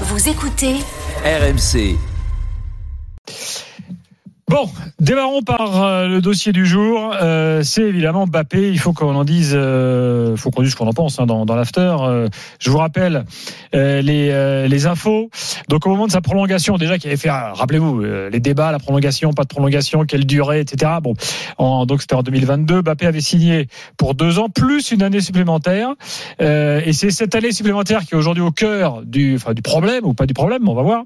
Vous écoutez RMC. Bon, démarrons par euh, le dossier du jour. Euh, c'est évidemment Mbappé. Il faut qu'on en dise, euh, faut qu'on dise ce qu'on en pense hein, dans, dans l'after. Euh, je vous rappelle euh, les, euh, les infos. Donc au moment de sa prolongation, déjà qui avait fait, ah, rappelez-vous, les débats, la prolongation, pas de prolongation, quelle durée, etc. Bon, en, donc c'était en 2022. Mbappé avait signé pour deux ans plus une année supplémentaire. Et c'est cette année supplémentaire qui est aujourd'hui au cœur du, enfin, du problème ou pas du problème, on va voir.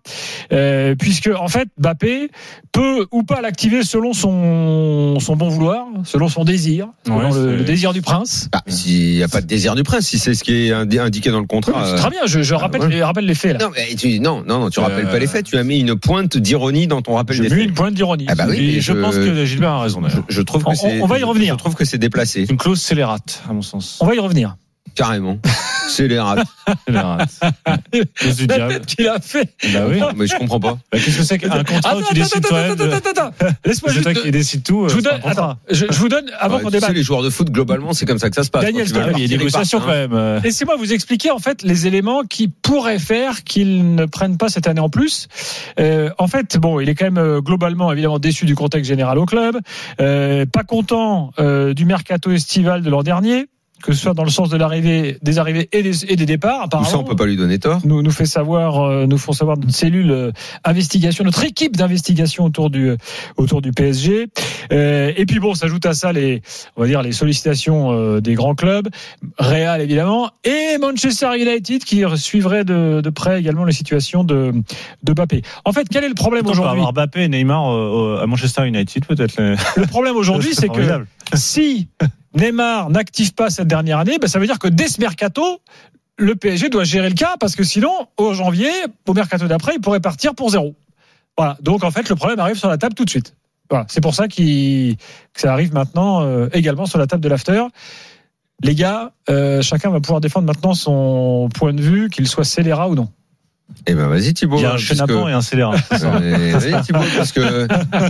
Euh, puisque en fait, Mbappé peut ou pas l'activer selon son, son bon vouloir, selon son désir, selon Ouais, le, désir du prince. Bah, s'il n'y a pas de désir du prince, si c'est ce qui est indi- indiqué dans le contrat. euh, très bien, je, je rappelle, ouais. je rappelle les faits là. Non, mais tu, non, non, non, tu rappelles Euh, pas les faits. Tu as mis une pointe d'ironie dans ton rappel J'ai des mis faits. une pointe d'ironie. Ah bah oui, Et mais je, pense que Gilbert a raison je, trouve On- que c'est. on va y revenir. Je trouve que c'est déplacé, C'est une clause scélérate, à mon sens. On va y revenir. Carrément. c'est les rats. Scélérate. Clause du La diable. tête qu'il a fait. Bah oui. Mais je comprends pas. Bah, Qu'est-ce que c'est qu'un contrat où Attends, tu décides attends, toi-même attends, attends, attends, attends. Laisse-moi C'est toi juste. qui décides tout. euh, Je vous c'est un donne, attends, je, je vous donne, avant Ouais, qu'on tu sais, débatte. les joueurs de foot, globalement, c'est comme ça que ça se passe. Daniel Quand tu Il y a des négociations ils quand même. euh. Laissez-moi vous expliquer en fait les éléments qui pourraient faire qu'ils ne prennent pas cette année en plus. Euh, en fait, bon, il est quand même euh, globalement évidemment déçu du contexte général au club, euh, pas content euh, du mercato estival de l'an dernier, que ce soit dans le sens de l'arrivée, des arrivées et des, et des départs. Apparemment, ça, on peut pas lui donner tort. nous, nous fait savoir, euh, nous font savoir notre cellule euh, investigation, notre équipe d'investigation autour du autour du PSG. Euh, et puis bon, s'ajoute à ça les, on va dire les sollicitations euh, des grands clubs, Real évidemment, et Manchester United qui suivrait de, de près également la situation de de Mbappé. En fait, quel est le problème aujourd'hui avoir Mbappé et Neymar euh, à Manchester United peut-être. le- Le problème aujourd'hui, c'est que si Neymar n'active pas cette dernière année, ben ça veut dire que dès ce mercato, le PSG doit gérer le cas parce que sinon, au janvier, au mercato d'après, il pourrait partir pour zéro. Voilà. Donc en fait, le problème arrive sur la table tout de suite. Voilà. C'est pour ça que ça arrive maintenant euh, également sur la table de l'after. Les gars, euh, chacun va pouvoir défendre maintenant son point de vue, qu'il soit scélérat ou non. Eh ben, vas-y, Thibaut. Il y a un puisque- chenapan et un scélérat. Vas-y, Thibaut, parce que,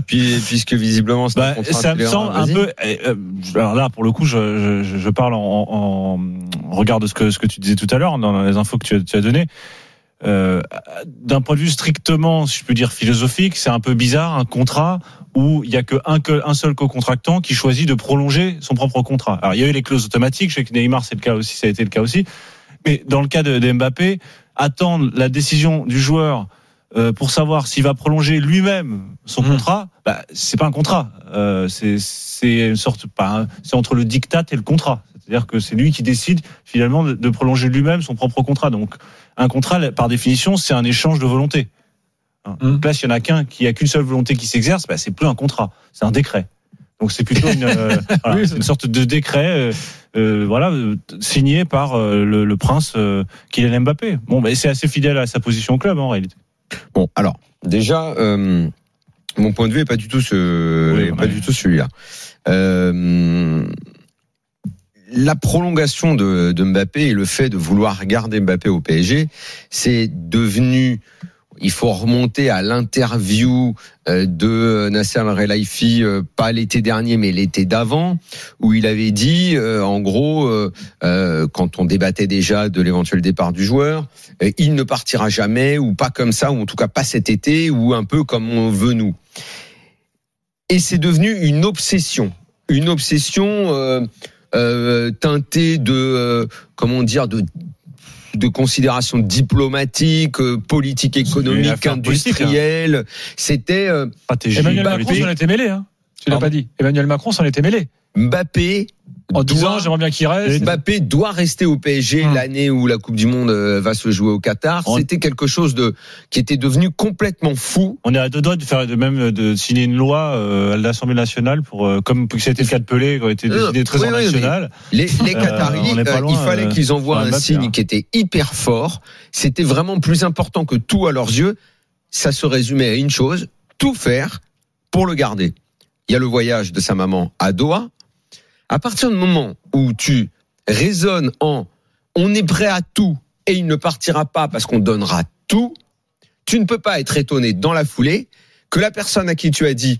puis- puisque visiblement, Bah, ça me semble un peu. eh, euh, Alors là, pour le coup, je, je, je parle en, en, regard de ce que, ce que tu disais tout à l'heure dans les infos que tu as, tu as données. Euh, D'un point de vue strictement, si je peux dire philosophique, c'est un peu bizarre un contrat où il y a que un, un seul co-contractant qui choisit de prolonger son propre contrat. Alors il y a eu les clauses automatiques. Je sais que Neymar c'est le cas aussi, ça a été le cas aussi. Mais dans le cas de, de Mbappé, attendre la décision du joueur euh, pour savoir s'il va prolonger lui-même son Mhm. contrat, bah, c'est pas un contrat. Euh, c'est une sorte, pas, c'est entre le diktat et le contrat. C'est-à-dire que c'est lui qui décide finalement de, de prolonger lui-même son propre contrat. Donc un contrat, par définition, c'est un échange de volonté. Hein. Mhm. Donc là, s'il y en a qu'un qui a qu'une seule volonté qui s'exerce, bah, c'est plus un contrat, c'est un décret. Donc c'est plutôt une, euh, voilà, Oui, c'est une sorte de décret, euh, euh, voilà, signé par euh, le, le prince euh, Kylian Mbappé. Bon, mais c'est assez fidèle à sa position au club en réalité. Bon, alors, déjà, euh, mon point de vue est pas du tout ce, Oui, est on pas du tout celui-là. Euh, la prolongation de, de Mbappé et le fait de vouloir garder Mbappé au PSG, c'est devenu il faut remonter à l'interview euh, de Nasser Al-Khelaifi, euh, pas l'été dernier, mais l'été d'avant, où il avait dit, euh, en gros, quand on débattait déjà de l'éventuel départ du joueur, il ne partira jamais, ou pas comme ça, ou en tout cas pas cet été, ou un peu comme on veut nous. Et c'est devenu une obsession, une obsession teintée de, comment dire, de de considérations diplomatiques, euh, politiques, économiques, politique, industrielles. C'était euh, Emmanuel Macron s'en était mêlé, hein. Tu l'as pas dit. Emmanuel Macron s'en était mêlé. Mbappé En disant, doit, j'aimerais bien qu'il reste. Mbappé doit rester au PSG Hum. l'année où la Coupe du Monde euh, va se jouer au Qatar. C'était quelque chose de qui était devenu complètement fou. On est à deux doigts de faire de même de signer une loi euh, à l'Assemblée nationale pour euh, comme ça a été le cas de Pelé qui a été Euh, décidé très oui. Les, les Euh, Qataris, euh, loin, il fallait euh, qu'ils envoient un Mbappé, signe hein. qui était hyper fort. C'était vraiment plus important que tout à leurs yeux. Ça se résumait à une chose tout faire pour le garder. Il y a le voyage de sa maman à Doha. À partir du moment où tu raisonnes en on est prêt à tout et il ne partira pas parce qu'on donnera tout, tu ne peux pas être étonné dans la foulée que la personne à qui tu as dit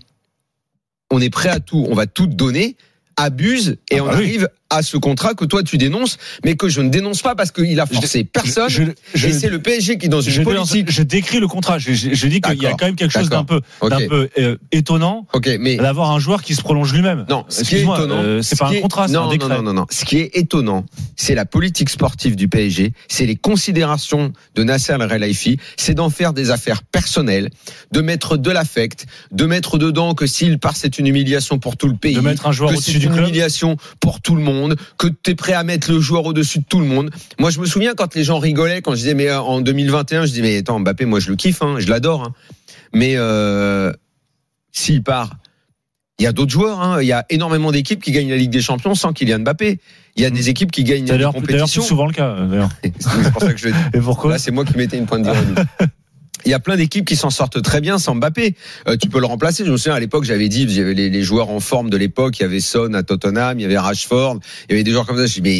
on est prêt à tout, on va tout te donner, abuse et Ah on bah oui. arrive à ce contrat que toi tu dénonces, mais que je ne dénonce pas parce qu'il a forcé personne. Je, je- et c'est le PSG qui, dans une je, politique. je décris le contrat. Je, je- dis qu'il y a quand même quelque chose d'un peu, Ok. d'un peu euh, étonnant Ok, mais d'avoir un joueur qui se prolonge lui-même. Non, ce qui est étonnant, euh, c'est ce pas un contrat, c'est non, un non, décret. Non, non, non. Ce qui est étonnant, c'est la politique sportive du PSG, c'est les considérations de Nasser El Khelaifi, c'est d'en faire des affaires personnelles, de mettre de l'affect, de mettre dedans que s'il part, c'est une humiliation pour tout le pays. De mettre un joueur au-dessus du une club. humiliation pour tout le monde, que tu es prêt à mettre le joueur au-dessus de tout le monde. Moi, je me souviens quand les gens rigolaient, quand je disais, mais euh, en 2021, je dis, mais attends, Mbappé, moi, je le kiffe, hein, je l'adore. hein. Mais euh, s'il part, il y a d'autres joueurs. hein. Il y a énormément d'équipes qui gagnent la Ligue des Champions sans Kylian Mbappé. Il y a des équipes qui gagnent C'est d'ailleurs plus compétitions. souvent le cas. D'ailleurs. C'est pour ça que je le dis. Et pourquoi? Là, c'est moi qui mettais une pointe d'ironie. Il y a plein d'équipes qui s'en sortent très bien sans Mbappé. Euh, tu peux le remplacer. Je me souviens à l'époque, j'avais dit, il y avait les, joueurs en forme de l'époque. Il y avait Son à Tottenham, il y avait Rashford, il y avait des joueurs comme ça. Mais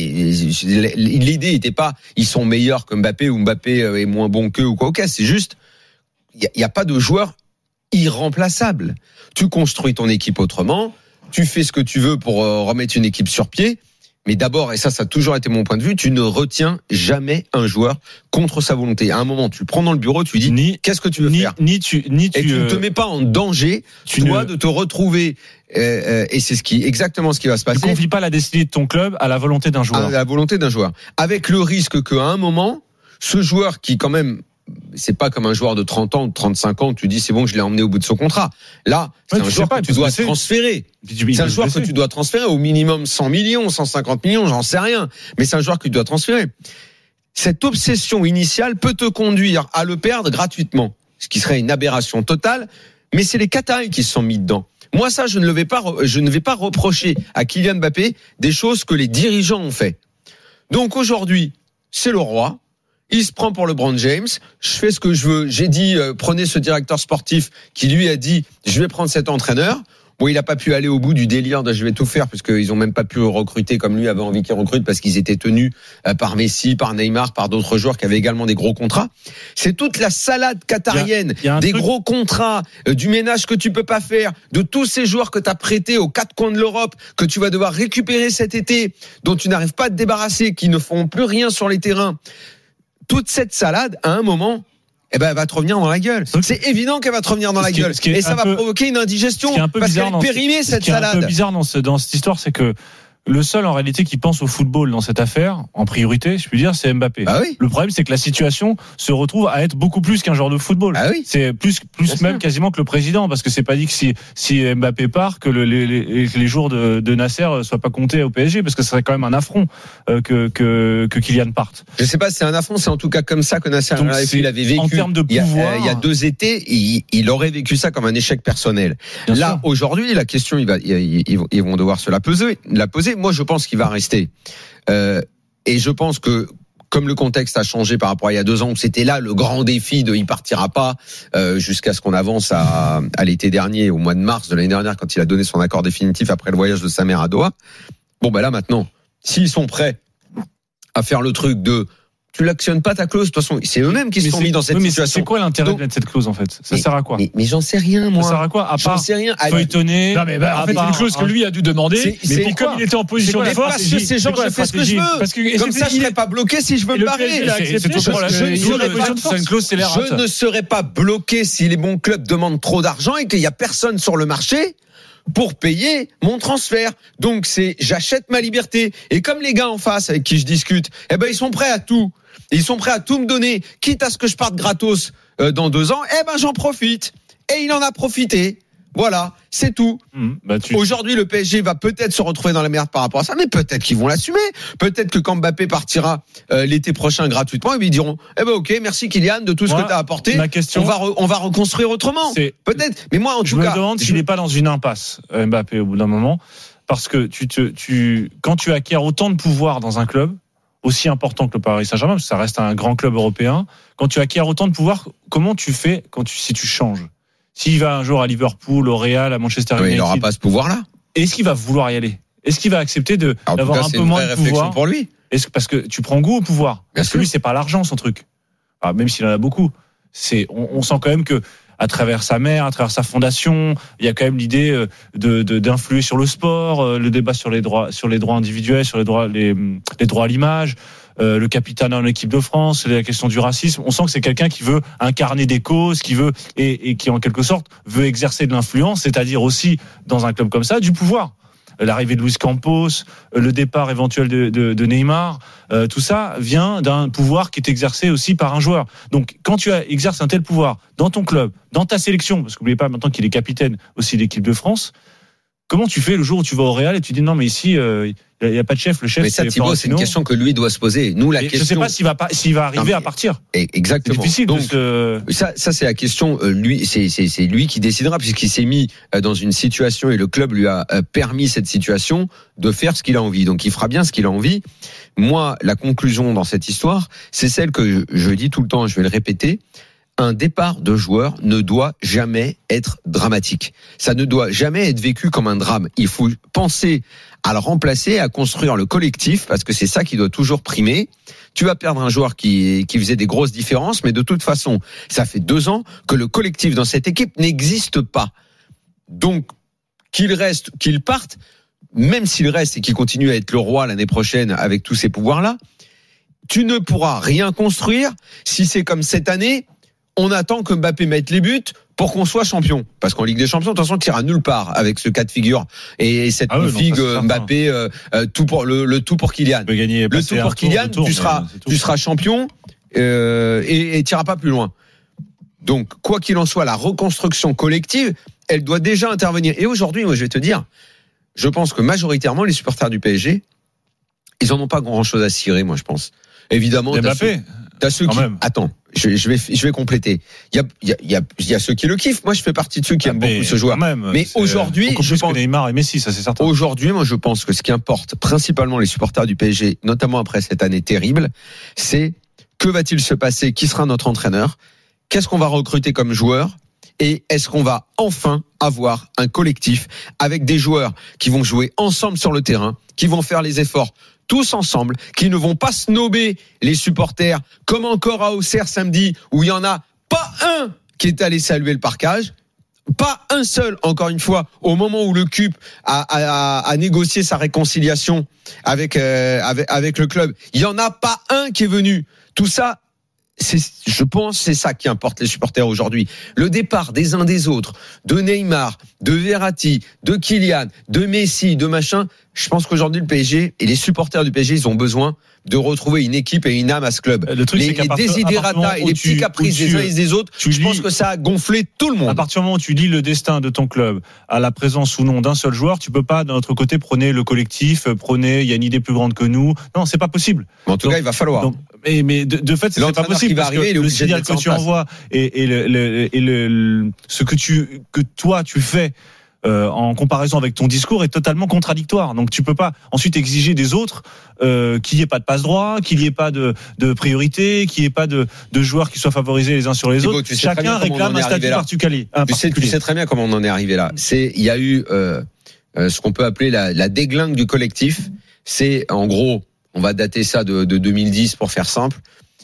l'idée n'était pas, ils sont meilleurs que Mbappé ou Mbappé euh, est moins bon qu'eux ou quoi. Ok, c'est juste, il n'y a, a pas de joueur irremplaçable. Tu construis ton équipe autrement. Tu fais ce que tu veux pour euh, remettre une équipe sur pied. Mais d'abord, et ça, ça a toujours été mon point de vue, tu ne retiens jamais un joueur contre sa volonté. À un moment, tu le prends dans le bureau, tu lui dis, Ni qu'est-ce que tu veux ni faire ni tu ni tu Et tu ne te mets pas en danger, tu toi, ne- de te retrouver. euh, euh, et c'est ce qui, exactement ce qui va se tu passer. confies pas la destinée de ton club à la volonté d'un à joueur. la volonté d'un joueur. Avec le risque qu'à un moment, ce joueur qui quand même, c'est pas comme un joueur de 30 ans ou de 35 ans, tu dis c'est bon, je l'ai emmené au bout de son contrat. Là, c'est Ouais, un joueur pas, que tu dois transférer. C'est un joueur que tu dois transférer au minimum 100 millions, 150 millions, j'en sais rien. Mais c'est un joueur que tu dois transférer. Cette obsession initiale peut te conduire à le perdre gratuitement, ce qui serait une aberration totale. Mais c'est les Qataris qui se sont mis dedans. Moi, ça, je ne le vais pas, je ne vais pas reprocher à Kylian Mbappé des choses que les dirigeants ont fait. Donc aujourd'hui, c'est le roi. Il se prend pour LeBron James. Je fais ce que je veux. J'ai dit, euh, prenez ce directeur sportif qui lui a dit, je vais prendre cet entraîneur. Bon, il n'a pas pu aller au bout du délire de je vais tout faire puisqu'ils ont même pas pu recruter comme lui avait envie qu'il recrute parce qu'ils étaient tenus euh, par Messi, par Neymar, par d'autres joueurs qui avaient également des gros contrats. C'est toute la salade qatarienne, y a des truc- gros contrats, euh, du ménage que tu peux pas faire, de tous ces joueurs que tu as prêtés aux quatre coins de l'Europe, que tu vas devoir récupérer cet été, dont tu n'arrives pas à te débarrasser, qui ne font plus rien sur les terrains. Toute cette salade, à un moment, eh ben, elle va te revenir dans la gueule. Donc- C'est évident qu'elle va te revenir dans Ce la gueule. ce Et ça va peu- provoquer une indigestion. Ce un peu parce qu'elle est ce- périmée, Ce cette qui est un peu salade. bizarre dans, ce- dans cette histoire, c'est que le seul en réalité qui pense au football dans cette affaire, en priorité, je puis dire, c'est Mbappé. Bah oui. Le problème, c'est que la situation se retrouve à être beaucoup plus qu'un joueur de football. Bah oui. C'est plus, plus Bien même sûr. quasiment que le président, parce que c'est pas dit que si, si Mbappé part, que le- les, les, les jours de, de Nasser soient pas comptés au PSG, parce que ce serait quand même un affront euh, que, que, que Kylian parte. Je sais pas, c'est un affront, c'est en tout cas comme ça que Nasser Donc, c'est- l'avait vécu. en termes de il y a- pouvoir- euh, il y a deux étés, il, il aurait vécu ça comme un échec personnel. Bien Là, aujourd'hui, la question, il va, ils, vont- ils vont devoir se la poser. La poser. Moi, je pense qu'il va rester. Euh, et je pense que comme le contexte a changé par rapport à il y a deux ans, c'était là le grand défi de il partira pas euh, jusqu'à ce qu'on avance à, à l'été dernier, au mois de mars de l'année dernière, quand il a donné son accord définitif après le voyage de sa mère à Doha. Bon, ben là maintenant, s'ils sont prêts à faire le truc de tu l'actionnes pas ta clause, de toute façon, c'est eux-mêmes qui se sont mis dans cette oui, mais situation. C'est quoi l'intérêt de mettre cette clause en fait? Ça Mais- sert à quoi? Mais, mais j'en sais rien, moi. Ça sert à quoi? À J'en part sais rien. Ah, feuilletonner. Non mais bah, en fait c'est une chose que lui a dû demander. C'est- Mais puis comme il était en position de force, parce que dit- ces gens, c'est quoi je fais ce que je veux. Parce que et Comme ça, je il serais pas bloqué si je veux me le barrer. Clause. Je ne serais pas bloqué si les bons clubs demandent trop d'argent et qu'il y a personne sur le marché pour payer mon transfert. Donc c'est j'achète ma liberté. Et comme les gars en face avec qui je discute, eh ben ils sont prêts à tout. Ils sont prêts à tout me donner, quitte à ce que je parte gratos euh, dans deux ans. Eh ben j'en profite. Et il en a profité. Voilà, c'est tout. Hum, bah, tu- Aujourd'hui, le PSG va peut-être se retrouver dans la merde par rapport à ça, mais peut-être qu'ils vont l'assumer. Peut-être que quand Mbappé partira euh, l'été prochain gratuitement, ils diront "Eh ben OK, merci Kylian de tout ce Moi, que tu as apporté. ma question- on va re- on va reconstruire autrement." Peut-être, mais moi en je tout me cas, demande s'il n'est pas dans une impasse, euh, Mbappé, au bout d'un moment, parce que tu te, tu, quand tu acquiers autant de pouvoir dans un club, aussi important que le Paris Saint-Germain, parce que ça reste un grand club européen, quand tu acquiers autant de pouvoir, comment tu fais quand tu, si tu changes? S'il va un jour à Liverpool, au Real, à Manchester Oui, il United, n'aura pas ce pouvoir-là. est-ce qu'il va vouloir y aller? Est-ce qu'il va accepter de d'avoir un peu moins de pouvoir? pour lui. Est-ce que parce que tu prends goût au pouvoir? Bien Parce que lui, c'est pas l'argent son truc. Ah, même s'il en a beaucoup. c'est, on, on sent quand même que à travers sa mère, à travers sa fondation, il y a quand même l'idée euh, de de- d'influer sur le sport, euh, le débat sur les droits sur les droits individuels, sur les droits les, les droits à l'image. Euh, le capitaine en équipe de France, la question du racisme. On sent que c'est quelqu'un qui veut incarner des causes, qui veut et, qui en quelque sorte veut exercer de l'influence, c'est-à-dire aussi dans un club comme ça du pouvoir. L'arrivée de Luis Campos, euh, le départ éventuel de, Neymar, euh, tout ça vient d'un pouvoir qui est exercé aussi par un joueur. Donc, quand tu exerces un tel pouvoir dans ton club, dans ta sélection, parce qu'oubliez pas maintenant qu'il est capitaine aussi de l'équipe de France, comment tu fais le jour où tu vas au Real et tu dis non mais ici euh, il n'y a, pas de chef, le chef Mais ça, c'est Thibaut, c'est une question que lui doit se poser. Nous, la question. Je sais pas s'il va pas, s'il va arriver Non, mais- à partir. C'est Exactement. difficile Donc, de se. Ça, ça c'est la question. euh, Lui, c'est c'est c'est lui qui décidera puisqu'il s'est mis euh, dans une situation et le club lui a euh, permis cette situation de faire ce qu'il a envie. Donc, il fera bien ce qu'il a envie. Moi, la conclusion dans cette histoire, c'est celle que je, je dis tout le temps. Je vais le répéter. Un départ de joueur ne doit jamais être dramatique. Ça ne doit jamais être vécu comme un drame. Il faut penser à le remplacer, à construire le collectif, parce que c'est ça qui doit toujours primer. Tu vas perdre un joueur qui, faisait des grosses différences, mais de toute façon, ça fait deux ans que le collectif dans cette équipe n'existe pas. Donc, qu'il reste, qu'il parte, même s'il reste et qu'il continue à être le roi l'année prochaine avec tous ces pouvoirs-là, tu ne pourras rien construire si c'est comme cette année, on attend que Mbappé mette les buts pour qu'on soit champion. Parce qu'en Ligue des Champions, de toute façon, tu iras nulle part avec ce cas de figure et cette Ah non, certain. Mbappé, euh, euh, tout pour le, le tout pour Kylian gagner. le tout pour Kylian, tu seras, tu seras champion euh, et tu n'iras pas plus loin. Donc, quoi qu'il en soit, la reconstruction collective, elle doit déjà intervenir. Et aujourd'hui, moi, je vais te dire, je pense que majoritairement, les supporters du PSG, ils en ont pas grand-chose à cirer, moi, je pense. Évidemment, Mbappé. T'as ceux quand qui. même. Attends, je, je vais, je vais compléter. Il y a, il y, a, il y, a, il y a ceux qui le kiffent. Moi, je fais partie de ceux qui aiment Ah, mais beaucoup ce joueur. même, Mais aujourd'hui, beaucoup je plus pense- que Neymar et Messi, ça c'est certain. Aujourd'hui, moi, je pense que ce qui importe principalement les supporters du PSG, notamment après cette année terrible, c'est que va-t-il se passer? Qui sera notre entraîneur? Qu'est-ce qu'on va recruter comme joueur? Et est-ce qu'on va enfin avoir un collectif avec des joueurs qui vont jouer ensemble sur le terrain, qui vont faire les efforts tous ensemble, qui ne vont pas snober les supporters, comme encore à Auxerre samedi, où il y en a pas un qui est allé saluer le parcage, pas un seul, encore une fois, au moment où le CUP a, a- a- a négocié sa réconciliation avec, euh, avec, le club, il y en a pas un qui est venu. Tout ça, je pense, c'est ça qui importe les supporters aujourd'hui. Le départ des uns des autres, de Neymar, de Verratti, de Kylian, de Messi, de machin. Je pense qu'aujourd'hui le PSG et les supporters du PSG, ils ont besoin de retrouver une équipe et une âme à ce club. Le truc, les les à moment et les petits caprices des uns et des autres, je pense que ça a gonflé tout le À monde. partir du moment où tu lis le destin de ton club à la présence ou non d'un seul joueur, tu peux pas d'un autre côté prôner le collectif, euh, prôner il y a une idée plus grande que nous. Non, c'est pas possible. Mais en tout Donc- cas, il va falloir. Donc, mais, mais de, de fait, c'est pas possible qui va parce arriver, que le signal que tu envoies et, et, le, le- et le- ce que tu que toi tu fais euh, en comparaison avec ton discours est totalement contradictoire. Donc tu peux pas ensuite exiger des autres euh, qu'il n'y ait pas de passe droit, qu'il n'y ait pas de, de priorité, qu'il n'y ait pas de, de joueurs qui soient favorisés les uns sur les Thibaut, autres. tu sais très Chacun réclame un statut particulier. un Tu sais, tu sais très bien comment on en est arrivé là. C'est, il y a eu euh, ce qu'on peut appeler la, la déglingue du collectif. C'est en gros, on va dater ça de, de 2010 pour faire simple.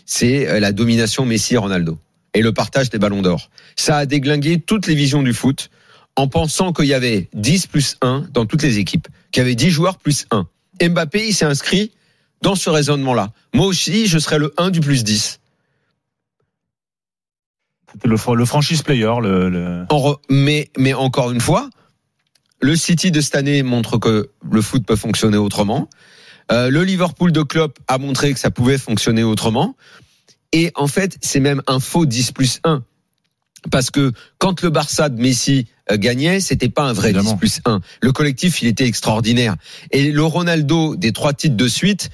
C'est la domination Messi-Ronaldo et le partage des ballons d'or. Ça a déglingué toutes les visions du foot en pensant qu'il y avait 10 plus 1 dans toutes les équipes, qu'il y avait 10 joueurs plus 1. Mbappé, il s'est inscrit dans ce raisonnement-là. Moi aussi, je serais le 1 du plus 10. C'était le, le franchise player, le, le- En re- mais, mais encore une fois, le City de cette année montre que le foot peut fonctionner autrement. Euh, le Liverpool de Klopp a montré que ça pouvait fonctionner autrement. Et en fait, c'est même un faux 10 plus 1. Parce que quand le Barça de Messi euh, gagnait, c'était pas un vrai Évidemment. 10 plus 1. Le collectif, il était extraordinaire. Et le Ronaldo des trois titres de suite,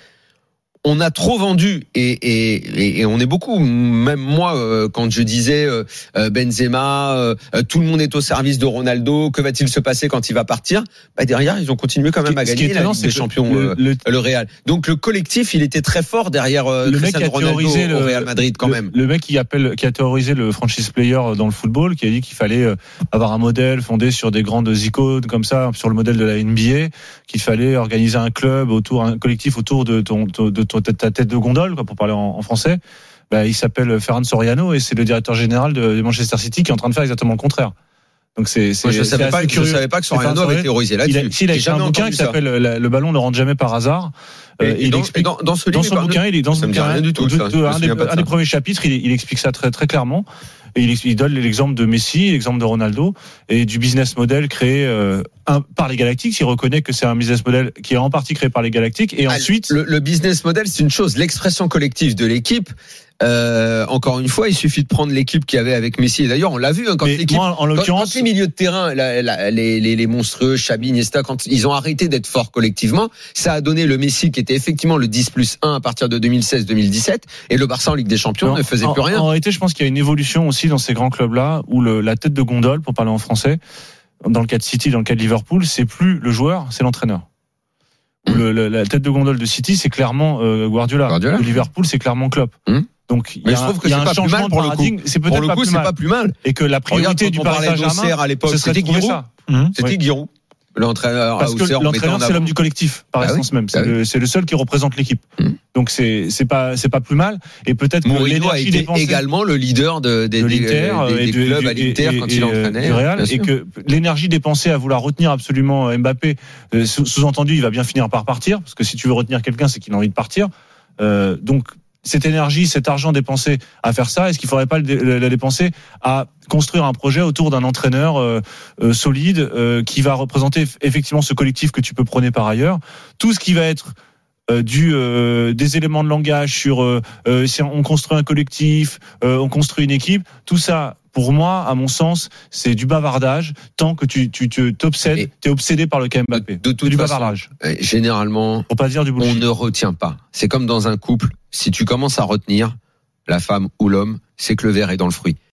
on a trop vendu et, et, et- et on est beaucoup, même moi, euh, quand je disais euh, euh, Benzema, tout le monde est au service de Ronaldo, que va-t-il se passer quand il va partir? Bah Derrière, ils ont continué quand même à gagner la étonnant, Ligue c'est des Champions, le- le- le Real. Donc le collectif, il était très fort derrière euh, Le mec qui a Ronaldo au le- Real Madrid quand même. Le mec qui appelle, qui a théorisé le franchise player dans le football, qui a dit qu'il fallait avoir un modèle fondé sur des grandes icônes comme ça, sur le modèle de la NBA, qu'il fallait organiser un club autour, un collectif autour de ton, de, ton- de ta tête de gondole, quoi, pour parler en, en français. bah, il s'appelle Ferran Soriano et c'est le directeur général de, de Manchester City qui est en train de faire exactement le contraire. Donc c'est c'est Moi, je savais pas, je savais pas que Soriano avait théorisé Il a, là-dessus. s'il a écrit un bouquin qui s'appelle le, le ballon ne rentre jamais par hasard. Et, Euh, et dans, explique- et dans, dans ce dans livre, son bouquin, il est dans rien du tout, de- de- un, des, un premiers chapitres, il, il explique ça très très clairement. Et il, donne l'exemple de Messi, l'exemple de Ronaldo et du business model créé euh, un- par les Galactiques. Il reconnaît que c'est un business model qui est en partie créé par les Galactiques. Et Ah, ensuite, le, le business model, c'est une chose. L'expression collective de l'équipe, euh, encore une fois, il suffit de prendre l'équipe qu'il y avait avec Messi. Et d'ailleurs, on l'a vu hein, quand l'équipe. en l'occurrence, les milieux de terrain, la- la- les, les, les monstrueux, Xabi, Iniesta, quand ils ont arrêté d'être forts collectivement, ça a donné le Messi qui était effectivement le 10 plus 1 à partir de 2016-2017, et le Barça en Ligue des Champions Non, ne faisait en, plus rien. En réalité, je pense qu'il y a une évolution aussi dans ces grands clubs-là où le, la tête de gondole, pour parler en français, dans le cas de City, dans le cas de Liverpool, c'est plus le joueur, c'est l'entraîneur. Le- le- la tête de gondole de City, c'est clairement euh, Guardiola. Guardiola. De Liverpool, c'est clairement Klopp. Hum. Donc il y a, je trouve que y a c'est un pas changement mal de pour le coup. paradigme. C'est peut-être le pas plus mal. pas plus mal. Et que la priorité du Paris Saint-Germain, à l'époque, de c'était Giroud. ça. C'était. Giroud. L'entraîneur Parce que l'entraîneur, c'est l'homme du collectif, par Ah oui, essence même. C'est ah oui. c'est le seul qui représente l'équipe. Hum. Donc c'est c'est pas c'est pas plus mal. Et peut-être que a l'énergie été dépensée également le leader de, des, de des- l'Inter des- et des clubs du- à l'Inter et- quand et- il entraînait. du Real et que l'énergie dépensée à vouloir retenir absolument Mbappé euh, sous- sous-entendu il va bien finir par partir parce que si tu veux retenir quelqu'un c'est qu'il a envie de partir Euh, donc cette énergie cet argent dépensé à faire ça est-ce qu'il faudrait pas le, la dépenser à construire un projet autour d'un entraîneur euh, euh, solide euh, qui va représenter eff- effectivement ce collectif que tu peux prôner par ailleurs? Tout ce qui va être du euh, des éléments de langage sur euh, euh, si on construit un collectif, euh, on construit une équipe, tout ça pour moi, à mon sens, c'est du bavardage tant que tu tu tu t'obsèdes, t'es obsédé par le Mbappé. De- de toute C'est du façon, bavardage, Euh, Généralement, pour pas dire du on ne retient pas. C'est comme dans un couple. Si tu commences à retenir la femme ou l'homme, c'est que le verre est dans le fruit.